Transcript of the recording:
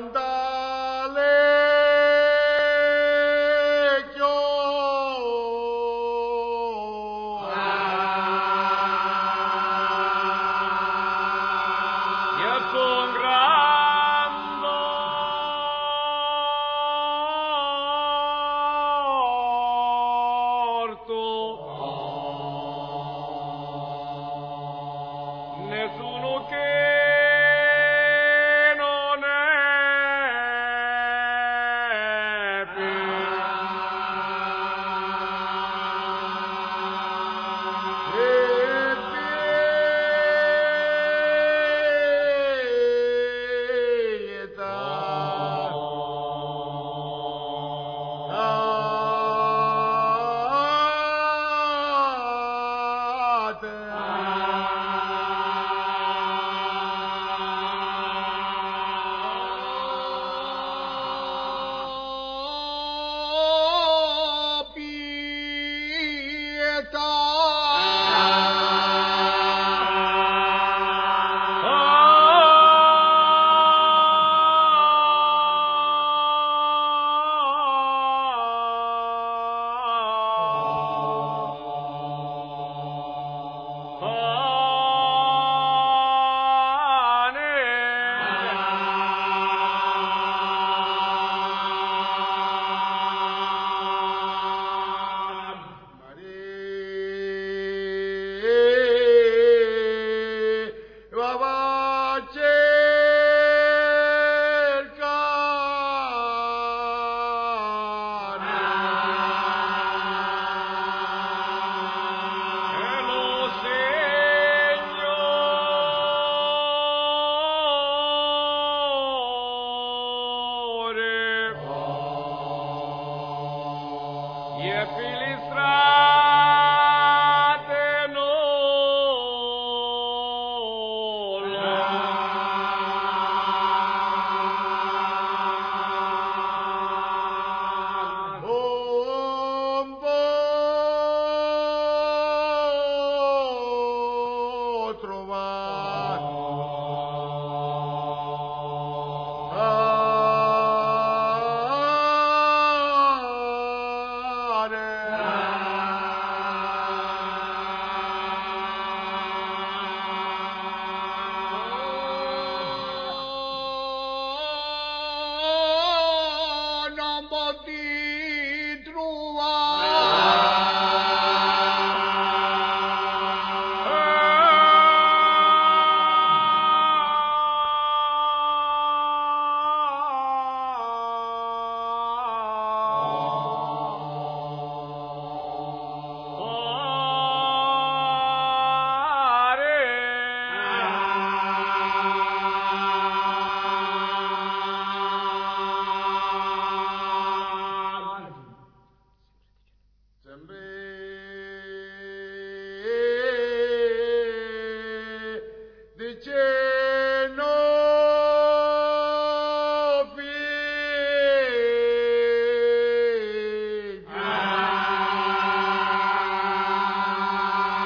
levanta Filistra!